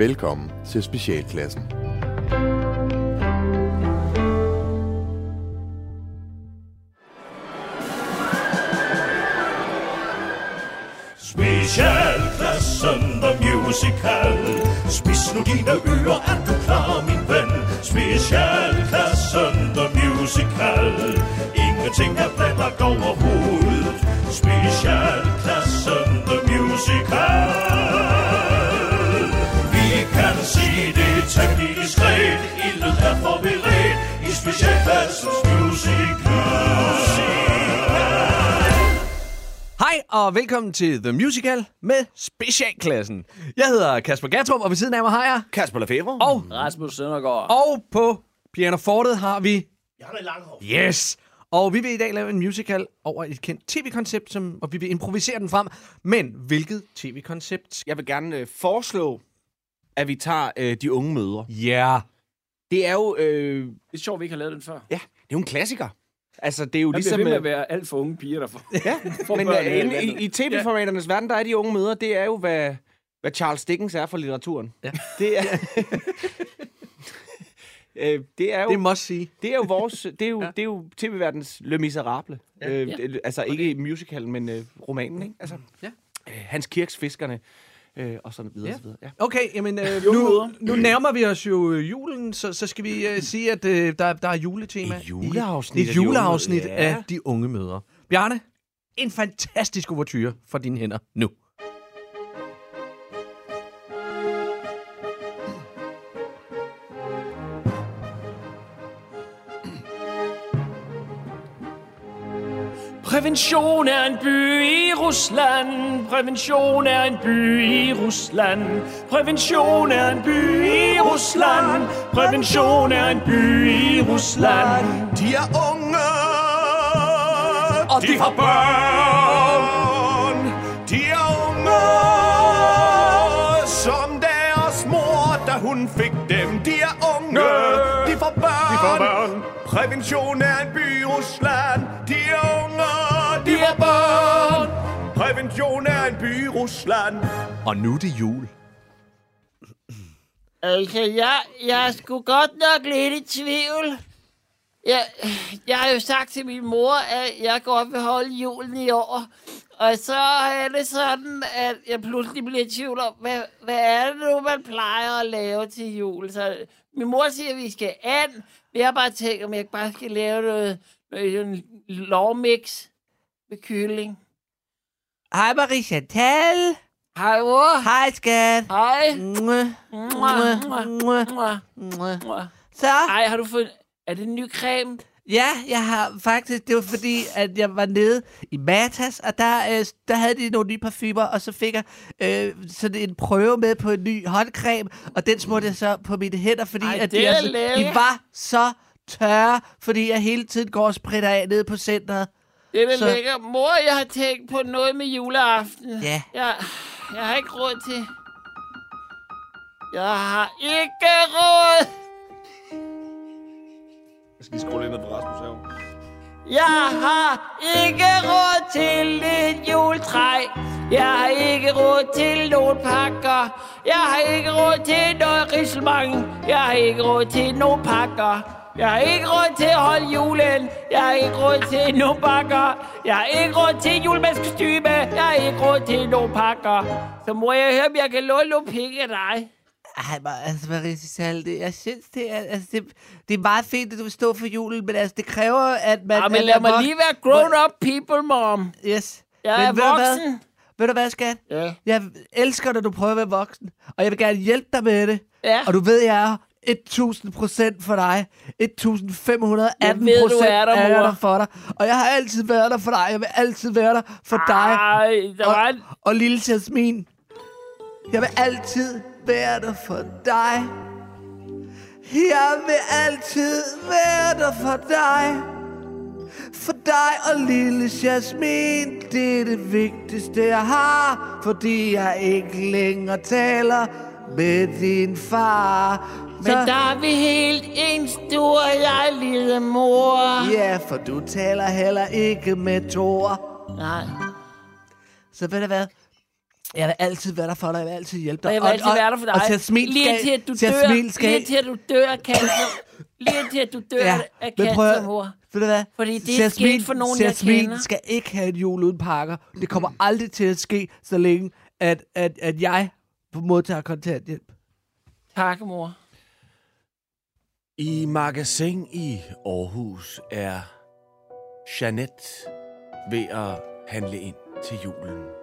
Velkommen til Specialklassen. Specialklassen The Musical Spis nu dine ører, er du klar, min ven? Specialklassen The Musical Ingenting er planlagt overhovedet Specialklassen The Musical sige det temmelig diskret Ildet er forberedt i Specialklassens Musical Hej og velkommen til The Musical med Specialklassen. Jeg hedder Kasper Gatrup, og ved siden af mig har jeg... Kasper Lefebvre. Og, Rasmus Søndergaard. og på pianofortet har vi... Janne Langhoff Yes! Og vi vil i dag lave en musical over et kendt tv-koncept, som, og vi vil improvisere den frem. Men hvilket tv-koncept? Jeg vil gerne øh, foreslå, at vi tager øh, de unge møder. Ja. Yeah. Det er jo, øh, Det er sjovt, vi ikke har lavet den før. ja, det er jo en klassiker. Altså, det er jo Man ligesom... bliver ved med øh, at være alt for unge piger, der får, Ja, får men børn øh, landet. i, i tv-formaternes verden, der er de unge møder, det er jo, hvad, hvad Charles Dickens er for litteraturen. Ja. Det er... øh, det er jo... Det må sige. Det er jo vores, det er jo, ja. det er jo tv-verdens Le Miserable. Ja. Øh, det- Altså ikke musical, men øh, romanen, ikke? Altså, Ja. øh, Hans Kirks Fiskerne, øh, og sådan videre, Ja. så videre. Ja. Okay, jamen, øh, nu, nu nærmer vi os jo øh, julen, så, så skal vi øh, sige, at øh, der, der er juletema. Et juleafsnit I, af et de unge juleafsnit af. De Unge Møder. Bjarne, en fantastisk overture fra dine hænder nu. Prævention er en by i Rusland. Prævention er en by i Rusland. Prævention er en by i Rusland. Prævention er en by i Rusland. De er unge, og de har børn. De er unge, som deres mor, da hun fik dem. De er unge, de får børn. De får børn. Prævention er en by i Rusland. Prævention er en by i Rusland. Og nu er det jul. Altså, jeg, jeg er sgu godt nok lidt i tvivl. Jeg, jeg har jo sagt til min mor, at jeg godt vil holde julen i år. Og så er det sådan, at jeg pludselig bliver i tvivl om, hvad, hvad er det nu, man plejer at lave til jul? Så min mor siger, at vi skal an. Jeg har bare tænkt, om jeg bare skal lave noget, noget lovmix med kylling. Hej Marie Chantal. Hej, mor. Hej skat. Hej. Så, Ej, har du fået... Er det en ny creme? ja, jeg har faktisk, det var fordi, at jeg var nede i Matas, og der, øh, der havde de nogle nye parfumer, og så fik jeg øh, sådan en prøve med på en ny håndcreme, og den smurte jeg så på mine hænder, fordi Ej, at det de, altså, de var så tørre, fordi jeg hele tiden går og spritter af nede på centret. Det er Så- lækker. Mor, jeg har tænkt på noget med juleaften. Ja. Jeg, jeg har ikke råd til... Jeg har ikke råd. Jeg skal lige skrue lidt ned på Rasmus her. Jeg har ikke råd til et juletræ. Jeg har ikke råd til nogle pakker. Jeg har ikke råd til noget riselmang. Jeg har ikke råd til nogle pakker. Jeg har ikke råd til at holde julen. Jeg har ikke råd til nogle pakker. Jeg har ikke råd til julemandskostyme. Jeg har ikke råd til nogle pakker. Så må jeg høre, om jeg kan låne nogle penge af dig. Ej, men altså, Marie det, jeg synes, det er, altså, det, det er meget fint, at du vil stå for julen, men altså, det kræver, at man... Ja, men lad mig lige være grown-up people, mom. Yes. Jeg men er ved du hvad? voksen. Ved du hvad, skat? Ja. Jeg elsker, når du prøver at være voksen, og jeg vil gerne hjælpe dig med det. Ja. Og du ved, jeg er 1000 procent for dig. 1518 Jeg ved, du procent er jeg der for dig. Og jeg har altid været der for dig. Jeg vil altid være der for dig. Ej, der og, var en... og lille Jasmin. Jeg vil altid være der for dig. Jeg vil altid være der for dig. For dig og lille Jasmin, det er det vigtigste, jeg har. Fordi jeg ikke længere taler med din far. Men der er vi helt ens, du og jeg, lille mor. Ja, for du taler heller ikke med Thor. Nej. Så ved du hvad? Jeg vil altid være der for dig, jeg vil altid hjælpe dig. Og jeg vil altid være der for dig. Og til at smil lige til at du til at dør. smil skal, Lige til at du dør af cancer. Lige til at du dør Ja, af men prøv at- cancer, mor. Ved du hvad? Fordi det er sket for nogen, jeg smil kender. skal ikke have et jul uden pakker. Det kommer aldrig til at ske, så længe at, at, at jeg modtager kontanthjælp. Tak, mor. I magasin i Aarhus er Jeanette ved at handle ind til julen.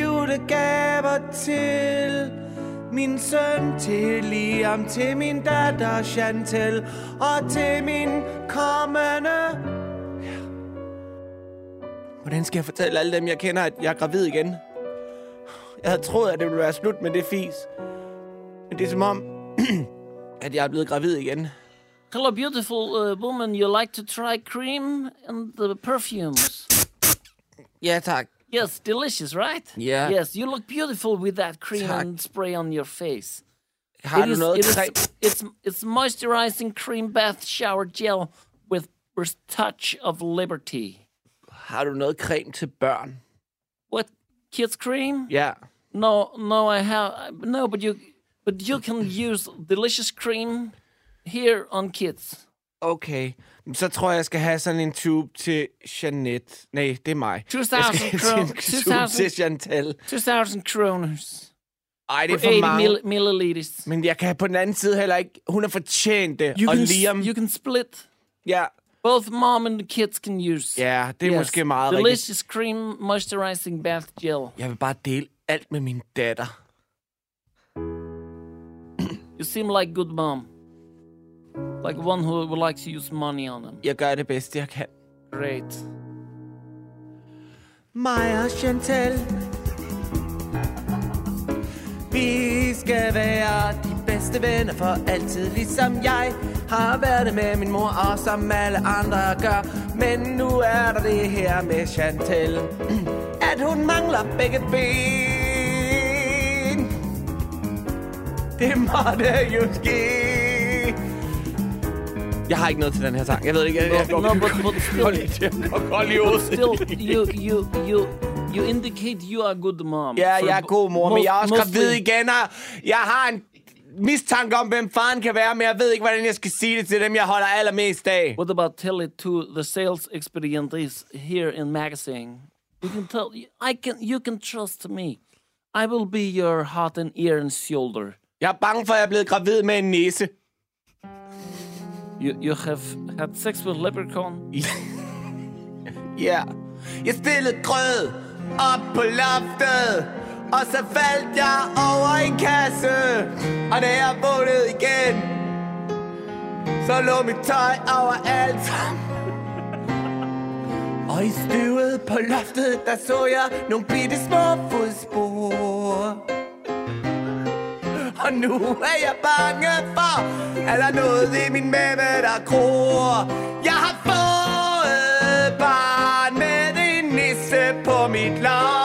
Julegaver til min søn, til Liam, til min datter Chantel og til min kommende Hvordan skal jeg fortælle alle dem, jeg kender, at jeg er gravid igen? Jeg havde troet, at det ville være slut med det fis. Men det er som om, at jeg er blevet gravid igen. Hello, beautiful uh, woman. You like to try cream and the perfumes? Ja, tak. Yes, delicious, right? Yeah. Yes, you look beautiful with that cream Tak. and spray on your face. Har It is- it is- it's it's moisturizing cream bath shower gel with a touch of liberty. Har du noget creme til børn? What kids cream? Yeah. No, no, I have no, but you, but you can use delicious cream here on kids. Okay. Så tror jeg, jeg skal have sådan en tube til Jeanette. Nej, det er mig. 2000 Jeg skal have kro- en tube 2000 til Chantal. 2,000 kroners. Ej, det er For for 80 mange. mil- milliliters. Men jeg kan på den anden side heller ikke... Hun har fortjent det. You og can, Liam... you can split. Ja, Both mom and the kids can use. ja, det er Yes. måske meget rigtigt. Delicious cream moisturizing bath gel. Jeg vil bare dele alt med min datter. You seem like good mom. Like one who would like to use money on them. Jeg gør det bedste, jeg kan. Great. Mig og Chantal Vi skal være de bedste venner for altid Ligesom jeg har været det med min mor Og som alle andre gør Men nu er der det her med Chantal At hun mangler begge ben Det måtte jo ske Jeg har ikke noget til den her sang Jeg ved ikke, jeg, No, no, but, but still, still, you, you, you, you indicate you are good mom. Ja, For jeg er god mor, men jeg er også gravid igen, jeg har en mistanke om, hvem faren kan være, men jeg ved ikke, hvordan jeg skal sige det til dem, jeg holder allermest af. What about tell it to the sales expedientes here in magazine? You can tell I can you can trust me. I will be your heart and ear and shoulder. Jeg er bange for, at jeg er blevet gravid med en nisse. You you have had sex with leprechaun. Ja. Jeg stillede grød op på loftet, og så faldt jeg over en kasse. Og da jeg vågnede igen, så lå mit tøj overalt. Og i støvet på loftet, der så jeg nogle bitte små fodspor. Og nu er jeg bange for, at der er noget i min mave, der gror. Jeg har fået barn med en nisse på mit loft.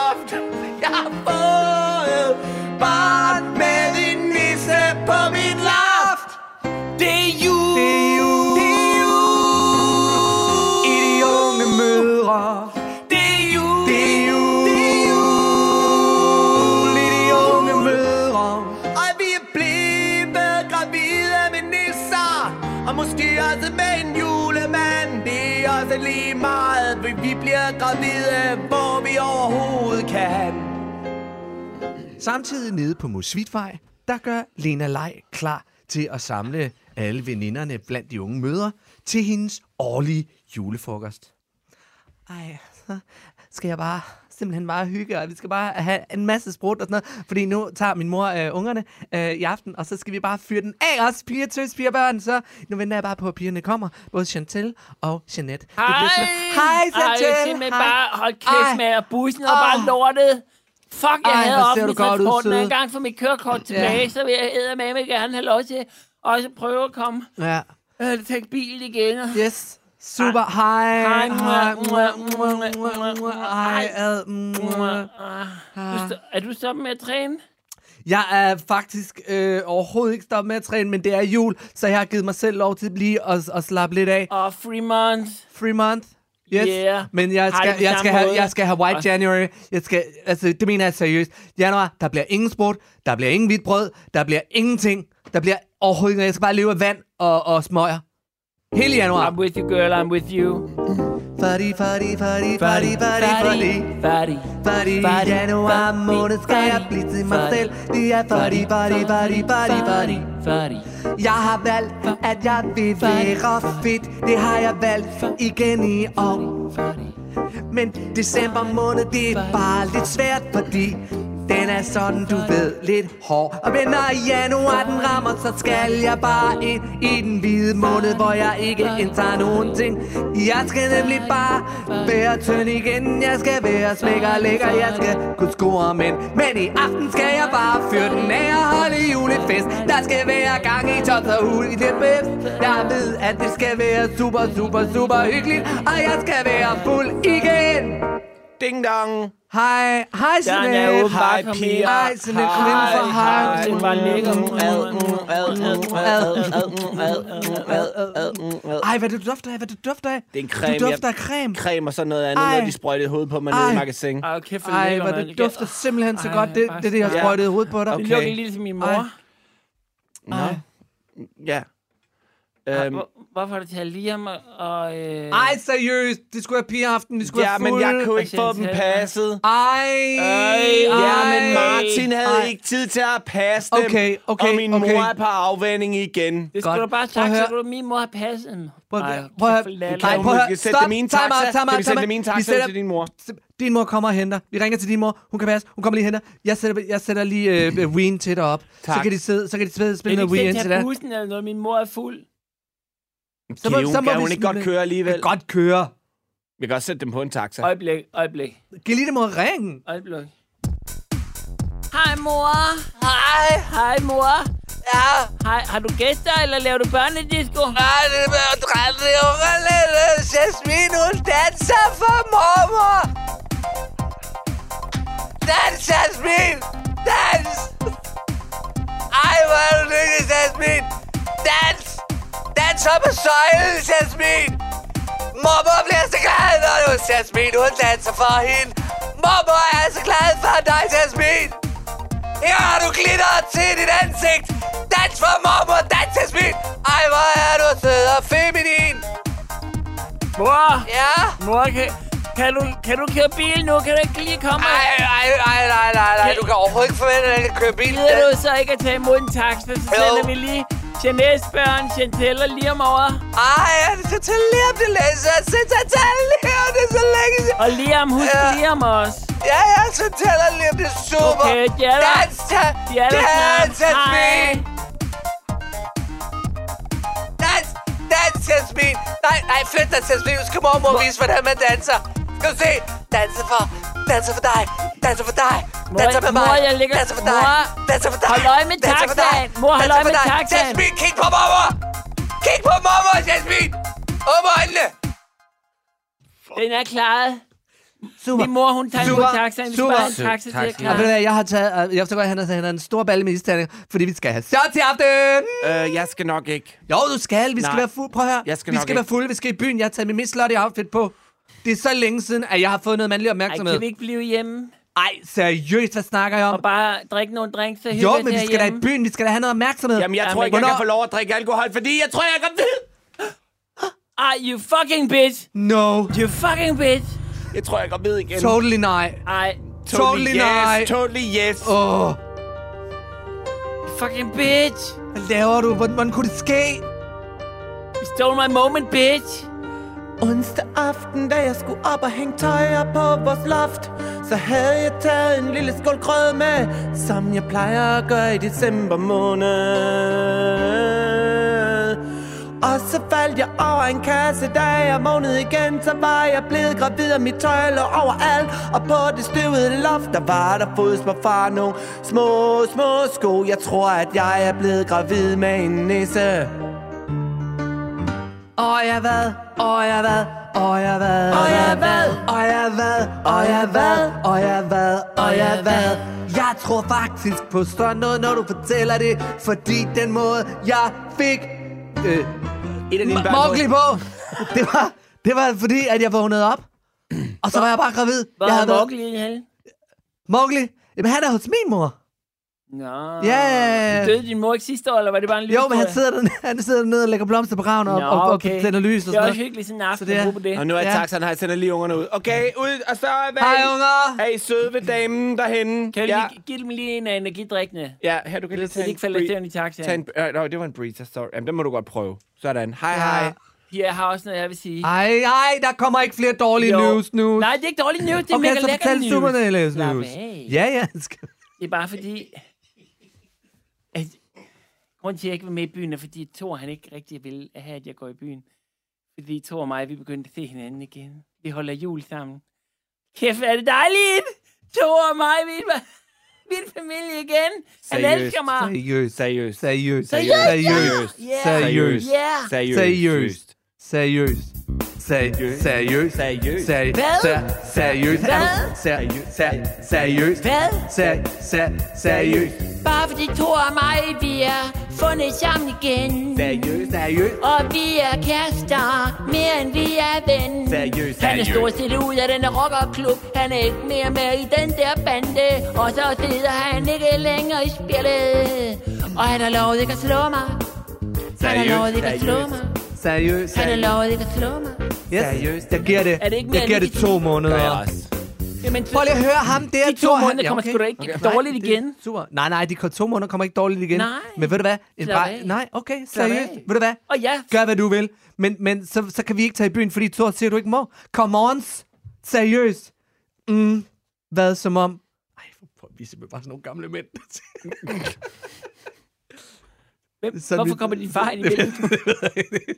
Bliver gravide, hvor vi overhovedet kan. Samtidig nede på Musvitvej, der gør Lena Lej klar til at samle alle veninderne blandt de unge møder til hendes årlige julefrokost. Ej, så skal jeg bare simpelthen bare hygge, og vi skal bare have en masse sprut og sådan noget. Fordi nu tager min mor øh, ungerne øh, i aften, og så skal vi bare fyre den af os, piger, tøs, piger, børn. Så nu venter jeg bare på, at pigerne kommer. Både Chantel og Jeanette. Hej! simpelthen- Hej, Ej, Chantel! simpelthen Hej. bare hold kæft Ej. med, at bussen er Åh. bare lortet. Fuck, jeg Ej, havde offentlig transport, søde. en gang for mit kørekort tilbage, så vil jeg eddermame gerne have lov til også prøve at komme. Ja. Øh, tage bil igen. Yes. Super. Hej. Hej, Hej. Er du stoppet med at træne? Jeg er faktisk øh, overhovedet ikke stoppet med at træne, men det er jul, så jeg har givet mig selv lov til lige at, at slappe lidt af. Og free month. Free month. Yes. Yeah. Men jeg skal, jeg, skal have, jeg skal have White January. Jeg skal, altså, det mener jeg seriøst. Januar, der bliver ingen sport, der bliver ingen hvidt brød, der bliver ingenting. Der bliver overhovedet ikke. Jeg skal bare leve af vand og, og smøger. Hele januar. I'm with you, girl, I'm with you. Fordi, fordi, fordi, fordi, fordi, fordi. Fattig. Fordi Fordi, januar måned skal jeg blive til mig selv. Det er fordi, fordi, fordi, fordi, fordi. Fattig. Jeg har valgt, at jeg vil være fedt. Det har jeg valgt igen i år. Men december måned, det er bare lidt svært, fordi den er sådan, du ved, lidt hård. Og men når januar den rammer, så skal jeg bare ind i den hvide måned, hvor jeg ikke indtager nogen ting. Jeg skal nemlig bare være tynd igen. Jeg skal være smæk og lækker. Jeg skal kunne score men. Men i aften skal jeg bare fyre den af og holde julefest. Der skal være gang i tops og hul i det bedst. Jeg ved, at det skal være super, super, super hyggeligt. Og jeg skal være fuld igen. Ding dong. Hej, hej er Jeanette. Hej, ind. Hej Jeanette, kom indenfor. Hej. Den var lækker. Ej, hvad du dufter af, hvad du dufter af. Det er en creme. Du dufter af creme. Creme og sådan noget andet, når de sprøjtede hovedet på mig nede i magasin. Ej, kæft, hvor Ej, hvor det dufter simpelthen så godt. Det, det er det, jeg i hovedet på dig. Det lugter lige som min mor. Nå. Ja. Øhm, Hvorfor har du taget Liam og... øh... Ej, seriøst. Det skulle være pigeaften. Det skulle ja, være men fuld. jeg kunne ikke få Og dem passet. Ej, Ej, Ja, ej. men Martin havde Ej. ikke tid til at passe dem. Okay, okay, og min okay. mor er på afvænding igen. Det skulle du bare Prøv at sagt, så høre. kunne du min mor have passet den. Prøv, prøv, at for lalle. Nej, Kan prøv at høre. Stop. dem Time out, taxa? time out, Kan vi sætte time dem out. taxa Vi sætter- til din mor? Din mor kommer og henter. Vi ringer til din mor. Hun kan passe. Hun kommer lige og henter. Jeg sætter, jeg sætter lige øh, Wien til dig op. Så Tak. kan de sidde, så kan de sidde og spille noget du Wien ikke til tage dig. bussen eller noget? Min mor er fuld. Så må- Kan hun, så må kan vi hun ikke godt køre alligevel? Godt køre. Vi kan også sætte dem på en taxa. Øjeblik, øjeblik, Giv lige det mod ringen. øjeblik. Hej, mor. Hej. Hej, mor. Ja. Hej, har du gæster, eller laver du børnedisco? Nej, det er med at dræne det unge lille Jasmin, hun danser for mormor. Dans, Jasmin. Dans. Ej, hvor er du lykkelig, Jasmin. Dans. Op ad søjlen, Jasmin. Mormor bliver så glad, når du Jasmin, hun danser for hende. Mormor er så glad for dig, Jasmin. Her har du glitter til dit ansigt. Dans for mormor, dans, Jasmin. Ej, hvor er du sød og feminin. Mor, Ja. mor, kan, kan, du, kan du køre bil nu? Kan du ikke lige komme? Ej, ej, ej, nej, nej, nej. Du kan overhovedet ikke forvente, at jeg kan køre bil. Gider du så ikke at tage imod en taxa, så sender vi lige Jeanettes børn, Chantel og Liam over. Ej, jeg skal til lige om det læser. At lige om det er så længe. Og Liam, husk Ja. Liam også. Ja, ja, så tæller lige om det er super. Okay, de er der. Dans, ta- der dans. Jasmin. Dans, dans, Jasmin. Nej, nej, flyt dig, Jasmin. Nu skal mormor vise, hvordan man danser. Skal du se? Danser for, danser for dig. Danser for dig. Danser med mig. mor, jeg ligger- Danser for dig. Mor, Danser for dig. hold øje med taxaen. Mor, hold øje for med taxaen. Jasmin, kig på mormor. Kig på mormor, Jasmin. Åbne øjnene. Den er klaret. Super. Min mor, hun tager Super. taxaen. Vi skal Super. bare have en taxa til at Og ved du klare. hvad, jeg har taget, øh, jeg forstår godt, at han har taget en stor balle med isterninger, fordi vi skal have shots i aften. Øh, jeg skal nok ikke. Jo, du skal. Vi skal Nej. være fulde. Prøv at høre. Jeg skal vi nok skal ikke. være fulde. Vi skal i byen. Jeg har taget min mest slutty outfit på. Det er så længe siden, at jeg har fået noget mandlig Ej, opmærksomhed. kan vi ikke blive hjemme Ej, seriøst, hvad snakker jeg om? og bare drikke nogle drinks og Jo, men vi skal da i byen. Vi skal da have noget opmærksomhed. Jamen, jeg Jamen, tror ikke, jeg hvornår- kan få lov at drikke alkohol, fordi jeg tror, jeg gravid. Ej, you fucking bitch! No. You fucking bitch! Jeg tror, jeg er gravid igen. Totally nej. Ej, Totally yes. nej. Totally yes. Åh, oh, fucking bitch! hvad laver du? Hvordan, hvordan kunne det ske? You stole my moment, bitch! Onsdag aften, da jeg skulle op og hænge tøj op på vores loft Så havde jeg taget en lille skål grød med Som jeg plejer at gøre i december måned. Og så faldt jeg over en kasse, da jeg vågnede igen Så var jeg blevet gravid, og mit tøj lå overalt. Og på det støvede loft, der var der fodspor fra nogle små, små sko. Jeg tror, at jeg er blevet gravid med en nisse. Og jeg hvad? Og jeg hvad? Og jeg hvad? Og jeg hvad? Og jeg hvad? Og jeg hvad? Og jeg hvad? Og jeg hvad? Jeg tror faktisk på sådan noget, når du fortæller det Fordi den måde, jeg fik øh, Et af dine børn. Mowgli på det var, det var fordi, at jeg vågnede op Og så var jeg bare gravid Hvor jeg er havde Mowgli henne? Mowgli? Jamen han er hos min mor Nå. Ja, ja, ja. Døde din mor ikke sidste år, eller var det bare en lille Jo, men han sidder, dernede, han sidder dernede og lægger blomster på graven og, Nå, og, og okay. tænder lys og Det sådan er også noget. hyggeligt sådan en aften Så det at er- på det. Og nu er Ja. taxaen her, jeg sender lige ungerne ud. Okay, ud, og så er Hej unger! Hey, søde ved damen derhenne. Kan du ja. lige give dem lige en af energidrikkene? ja, her, du kan lige Så tage de en, ikke falder i taxaen. tage en... Øh, no, det var en breezer, sorry. Jamen, den må du godt prøve. Sådan. Hej, Ja. hej. Jeg har også noget, jeg vil sige. Ej, ej, der kommer ikke flere dårlige Jo. news nu. Nej, det er ikke dårligt news, det er okay, mega så lækker fortæl news. super news. Slap news. af. Ja, ja. Det er bare fordi... At, grunden til, at jeg ikke vil med i byen, er fordi Thor, han ikke rigtig vil have, at jeg går i byen. Fordi Thor og mig, vi begyndte at se hinanden igen. Vi holder jul sammen. Kæft, er det dejligt! Thor og mig, vi er, vi er en familie igen. Han elsker mig. Seriøst. Seriøst. Seriøst. Seriøst. Seriøst. Seriøst. Seriøst. Seriøst. Seriøst. Seriøst. Seriøst. Seriøst. Seriøst. Seriøst. Ser- Seriøst. Seriøst. Bare fordi Thor og mig, vi er fundet sammen igen. Seriøst. Seriøst. Og vi er kærester, mere end vi er ven. Seriøst. Han er stort set ud af den rockerklub. Han er ikke mere med i den der bande. Og så sidder han ikke længere i spillet. Og han har lovet ikke at slå mig. Han har lovet ikke at slå mig. Seriøst. Han har lovet ikke at slå mig. Yes. Seriøst. Jeg giver det. Er det ikke mere Jeg giver det de- to måneder. Gør jeg også. Jamen, Prøv lige at høre ham der. De to Thor, han- måneder kommer sgu da ikke dårligt Nej, det- igen. Super. Nej, nej, de to måneder kommer ikke dårligt igen. Nej. Men ved du hvad? En bare, nej, okay, seriøst. Ved du hvad? Og ja, Gør, hvad du vil. Men, men så, så kan vi ikke tage i byen, fordi Thor siger, du ikke må. Come on. Seriøst. Mm. Hvad som om... Ej, hvor- vi er simpelthen bare sådan nogle gamle mænd. hvem, Sådan hvorfor lidt- kommer din far ind i billedet?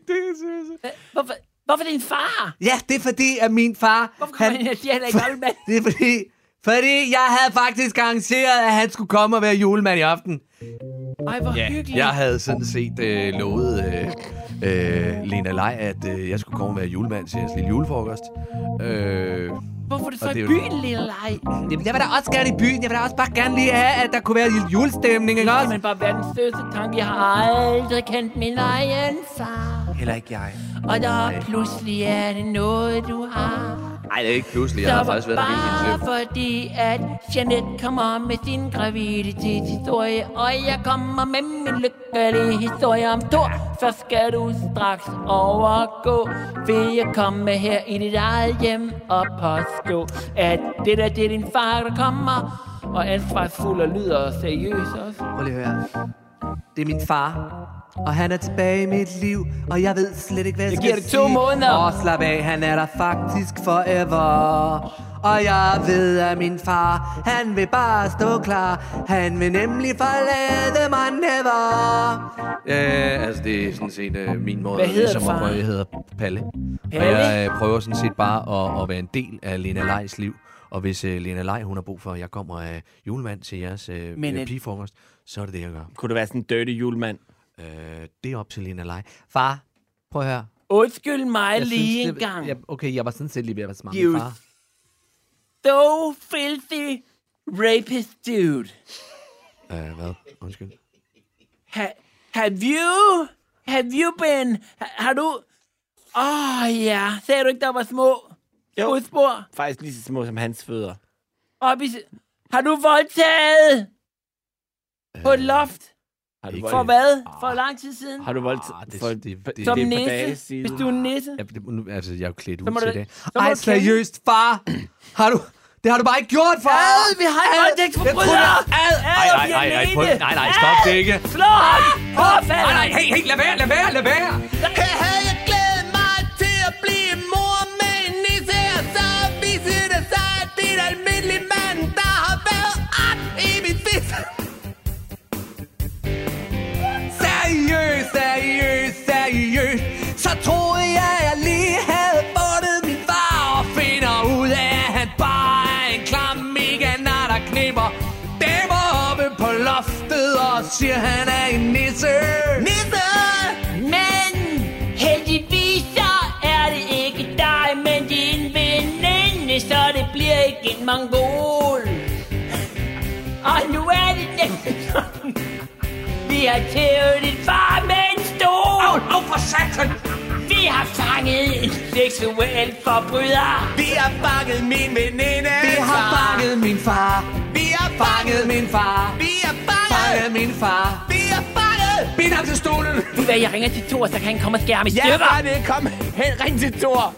det er seriøst. Hvorfor, hvorfor din far? Ja, det er fordi, at min far... Hvorfor kommer han han er en gammel mand? Det er fordi... Fordi jeg havde faktisk arrangeret, at han skulle komme og være julemand i aften. Ej, hvor hyggeligt. Jeg havde sådan set øh, lovet øh, øh, Lena Lej, at øh, jeg skulle komme og være julemand til jeres lille julefrokost. Øh, Hvorfor er du så Og det i er jo- byen, lille leg? Jamen, jeg vil da også gerne i byen. Jeg vil da også bare gerne lige have, at der kunne være lille julestemning, ikke også? Men bare verdens største tanke. Jeg har aldrig kendt min egen far. Heller ikke jeg. Og der pludselig er det noget, du har. Nej, det er ikke pludselig. Så var bare fordi, at Janet kommer med sin graviditetshistorie, og jeg kommer med min lykkelige historie om Thor. Så skal du straks overgå, vil jeg komme her i dit eget hjem og påstå, at det der, det er din far, der kommer. Og ansvarsfuld og lyder seriøs også. Prøv lige at høre. Det er min far. Og han er tilbage i mit liv, og jeg ved slet ikke, hvad jeg, Jeg skal giver det to sige. måneder. Og slap af, han er der faktisk forever. Og jeg ved, at min far, han vil bare stå klar. Han vil nemlig forlade mig never. Øh, altså, det er sådan set øh, min måde. Hvad hedder ligesom, far? Jeg hedder Palle. Palle? Og jeg øh, prøver sådan set bare at, at være en del af Lena Lejs liv. Og hvis øh, Lena Lej, hun har brug for, at jeg kommer af julemand til jeres øh, Men øh, et- pigefrokost, så er det det, jeg gør. Kunne du være sådan en dirty julemand? Øh, det er op til Lena Lej. Far, prøv at høre. Undskyld mig Jeg lige en det, gang. Jeg, okay, jeg var sådan set lige ved at være smart You- far. So filthy rapist dude. Øh, hvad? Undskyld. Ha, have you, have you been, ha, har du, åh oh, ja, sagde du ikke, der var små Jo. fodspor Faktisk lige så små som hans fødder. op i, har du voldtaget på et loft? Har du Ikke For hvad? For lang tid siden? Har du voldt Ah, det- for det- det- Som det er et par dage nisse? siden. Hvis du er en nisse? Ja, det, nu, altså, jeg er jo klædt ud til det. Ej, seriøst, far. Har du... Det har du bare ikke gjort, far. Ad, vi har Ad, voldtægtsforbryder! Ad, Ad, og nej, nej, nej, nej, nej, stop det ikke. Slå ham! Overfald Nej, nej, ham! hey, hey, lad være, lad være, lad være. Her havde siger, han er en nisse. Nisse! Men heldigvis så er det ikke dig, men din veninde, så det bliver ikke en mongol. Og nu er det næsten. Vi har tævet din far med en stol. Au, au for satan! Vi har fanget en seksuel forbryder. Vi har fanget min veninde. Vi har fanget min far. Vi har Fanget min far. Vi fanget. Min far. Vi har fanget. Bind ham til stolen. Ved du hvad, jeg ringer til Thor, så kan han komme og skære ham i Ja, stykker. bare det. Kom hen, ring til Thor.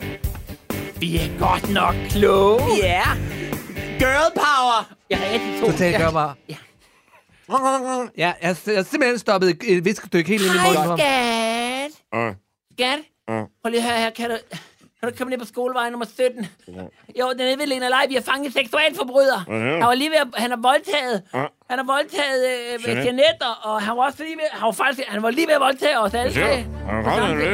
Vi er godt nok kloge. Ja. Girl power. Jeg ringer til Thor. Totalt gør bare. Ja. Ja, jeg, jeg har simpelthen stoppet et- et viskestykke helt ind i munden. på ham. Hej, skat. Skat. Prøv lige at høre her. Kan du, kan du komme ned på skolevej nummer 17? Jo, den er ved Lena Leif. Vi har fanget seksualforbryder. Han var lige ved at, han har voldtaget. Han har voldtaget øh, Jeanette, og, og han var også lige ved, han var faktisk, han var lige ved at voldtage os alle tre. På samme tid.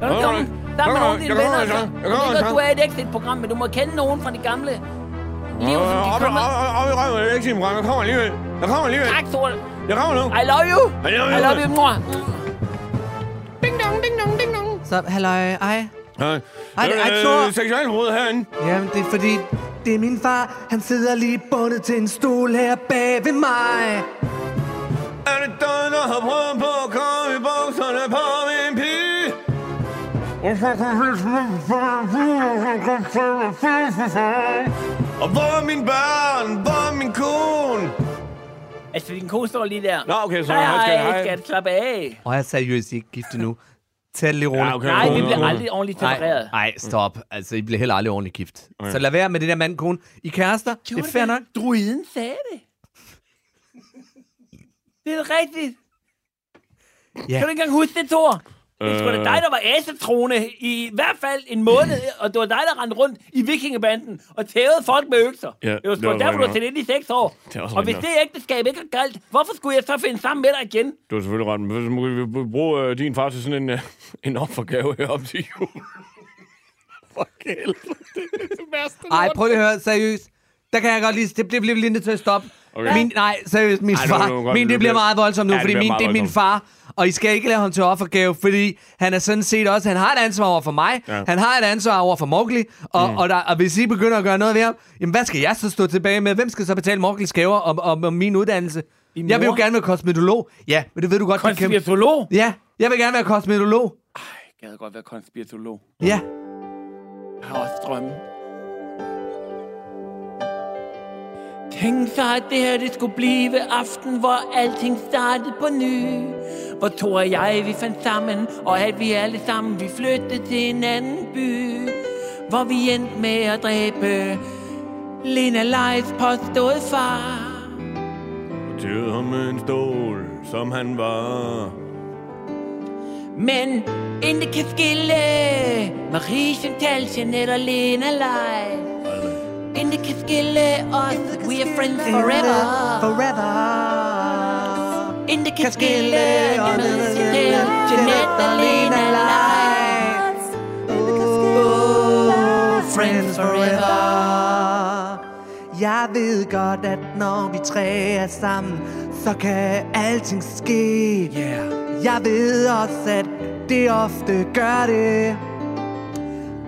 Kan du ikke komme sammen med nogle af dine venner? så? Jeg ved godt, du er et exit-program, men du må kende nogen fra de gamle liv, som de kommer. Op i røven, jeg er sige Jeg kommer alligevel. Jeg kommer alligevel. Tak, Thor. Jeg kommer nu. I love you. I love you. I love you, mor. Så, halløj, ej. Hej. Ej, det- ej, Thor. Seksualforbrud herinde. Jamen, det er fordi, det er min far. Han sidder lige bundet til en stol her bag ved mig. Er det dig, der har prøvet på at komme i bukserne på min pige? Og hvor er mine børn? Hvor er min kone? Altså, din kone står lige der. Nå, okay, så Hej, hej, skat, hej, hej. skat. Slap af. Og jeg er seriøst ikke gift endnu. Tag det lige roligt. Ja, okay. Nej, vi Kone, bliver kone. aldrig ordentligt Nej, separeret. nej, stop. Altså, I bliver heller aldrig ordentligt gift. Så lad være med det der mand-kone. I kærester, det er fair nok. Druiden sagde det. Det er rigtigt. Ja. Kan du ikke engang huske det, Thor? Det er sgu da dig, der var asetrone i hvert fald en måned, og det var dig, der rendte rundt i vikingebanden og tævede folk med økser. Ja, det var sgu var derfor, du rigtigt set ind i seks år. Og hvis det ægteskab ikke er galt, hvorfor skulle jeg så finde sammen med dig igen? Du har selvfølgelig ret, men så må vi bruge øh, din far til sådan en, øh, en offergave her op til jul. For helvede, det er det værste. Ej, prøv lige at høre, seriøst. Der kan jeg godt lige... Det bliver, lige nødt til at stoppe. Okay. Min, nej, seriøst, min Ej, nu- far. nu godt, min, det det bliver meget voldsomt nu, Ja, det fordi min, det er min far. Og I skal ikke lade ham til offergave, fordi han er sådan set også... Han har et ansvar over for mig. Ja. Han har et ansvar over for Mowgli. Og, mm. og, der, og hvis I begynder at gøre noget ved ham, jamen hvad skal jeg så stå tilbage med? Hvem skal så betale Mowglis gaver om, om, om min uddannelse? Din Jeg vil jo gerne være kosmetolog. Ja, men det ved du godt. kan- Konspiratolog? Ja, jeg vil gerne være kosmetolog. Jeg gad godt være konspiratolog. Ja. Jeg har også drømme. Tænk sig, at det her det skulle blive aften, hvor alting startede på ny. Hvor Thor og jeg, vi fandt sammen, og at vi alle sammen, vi flyttede til en anden by. Hvor vi endte med at dræbe Lena Leifs påståede far. Tøvede ham med en stol, som han var. Men intet kan skille Marie Chantal, Jeanette og Lena Leif. Intet kan skille os. We are friends forever. Forever. Intet kan skille Chantal, Jeanette og Lena Leif. Oh, friends forever. Jeg ved godt, at når vi tre er sammen, så kan alting ske. Yeah. Jeg ved også, at det ofte gør det.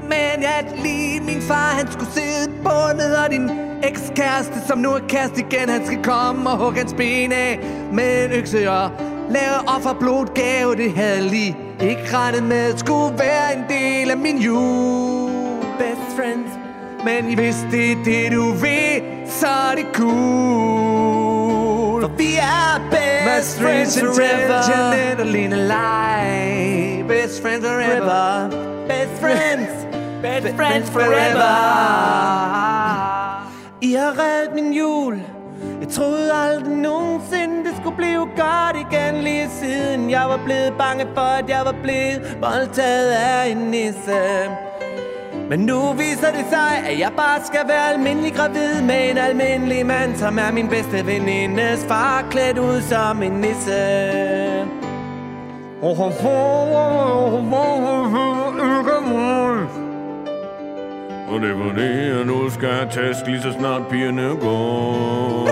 Men at lige min far, han skulle sidde bundet, og din ekskæreste, som nu er kæreste igen, han skal komme og hugge hans ben af med en økse og lave offerblodgave. Det havde lige ikke regnet med, skulle være en del af min jul. Best friends. Men hvis det er det, du vil, så er det cool. For vi er best, friends forever. Og Lena Lai. Best friends forever. Best friends. Best friends forever. I har reddet min jul Jeg troede aldrig nogensinde Det skulle blive godt igen Lige siden jeg var blevet bange for At jeg var blevet voldtaget af en nisse men nu viser det sig, at jeg bare skal være almindelig gravid med en almindelig mand, som er min bedste venindes far, klædt ud som en nisse. Og det var det, jeg nu skal have task, lige så snart pigerne går.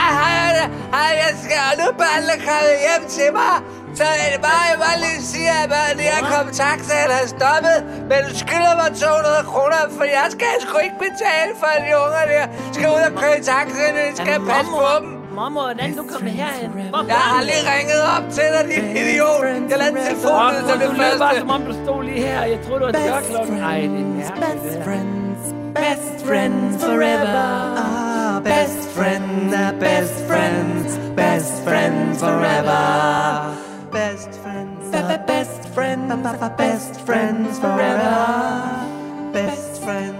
Ej, hej, jeg skal nu bare komme hjem til mig. Så er det bare, jeg bare lige sige, at jeg kom taxaen har stoppet, men du skylder mig 200 kroner, for jeg skal sgu ikke betale for de unger der. Skal ud og køre i taxaen, jeg skal passe på dem. Mormor, hvordan er du kommet herhen? Mormor, Jeg har lige ringet op til dig, din idiot. Jeg lader telefonen som det du lød bare, som om du stod lige her. Jeg troede, du var dørklokken. Ej, det er mærkeligt. det her. friends, best friends forever. Ah, best friends, best friends, best friends forever. Best friends, best friends, best friends forever. Best friends,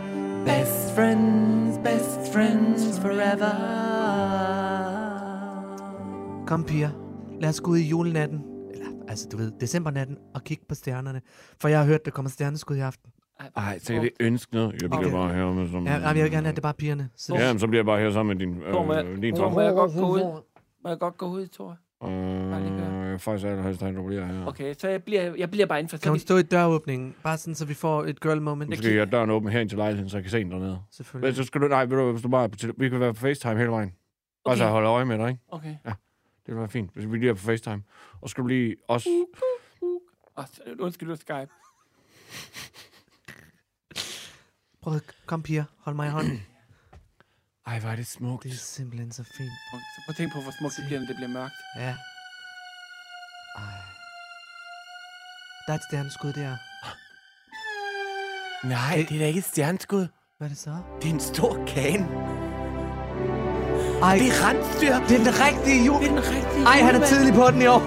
best friends, best friends forever. Kom, piger. Lad os gå ud i julenatten. Eller, altså, du ved, decembernatten og kigge på stjernerne. For jeg har hørt, der kommer stjerneskud i aften. Ej, så kan det ønske noget. Jeg bliver Okay. bare her med som... Ja, jeg vil gerne have, det bare pigerne. Så Ja, men så bliver jeg bare her sammen med din, Hvor må øh, jeg- din hvor Tom. må jeg godt gå ud? Må jeg godt gå ud, Thor? Øh, faktisk er det helst, at du bliver her. Okay, så jeg bliver, jeg bliver bare inden for Kan hun stå i døråbningen? Bare sådan, så vi får et girl moment. Nu skal jeg døren åben her ind til lejligheden, så jeg kan se den dernede. Selvfølgelig. Men så skal du, nej, ved du, hvis du bare, vi kan være på FaceTime hele vejen. Bare Okay. så holde øje med dig, ikke? Okay. Det vil være fint, hvis vi lige er på FaceTime. Og skal du lige også... Og, undskyld, du Skype. Prøv at kom, piger. Hold mig i hånden. Ej, hvor er det smukt. Det er simpelthen så fint. Så prøv at tænke på, hvor smukt det bliver, når det bliver mørkt. Ja. Ej. Der er et stjerneskud der. Nej, det er da ikke et stjerneskud. Hvad er det så? Det er en stor kan. Ej, Det er rensdyr. det er den rigtige jul. Det er den rigtige Ej, han er tidlig på den i år.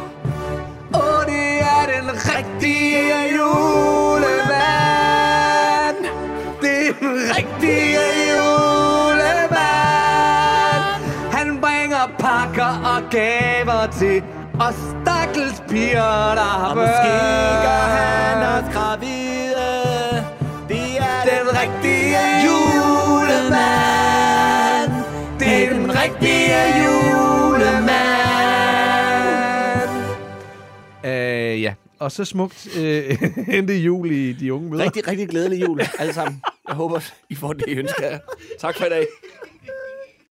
Åh, det er den rigtige julemand. Det er den rigtige julemand. Han bringer pakker og gaver til os stakkels piger, der har Og måske gør han os gravide. Det er Den rigtige julemand. Er rigtige julemand. Øh, ja. Og så smukt øh, endte jul i de unge møder. rigtig, rigtig glædelig jul alle sammen. Jeg håber, I får det, I ønsker jer. Tak for i dag.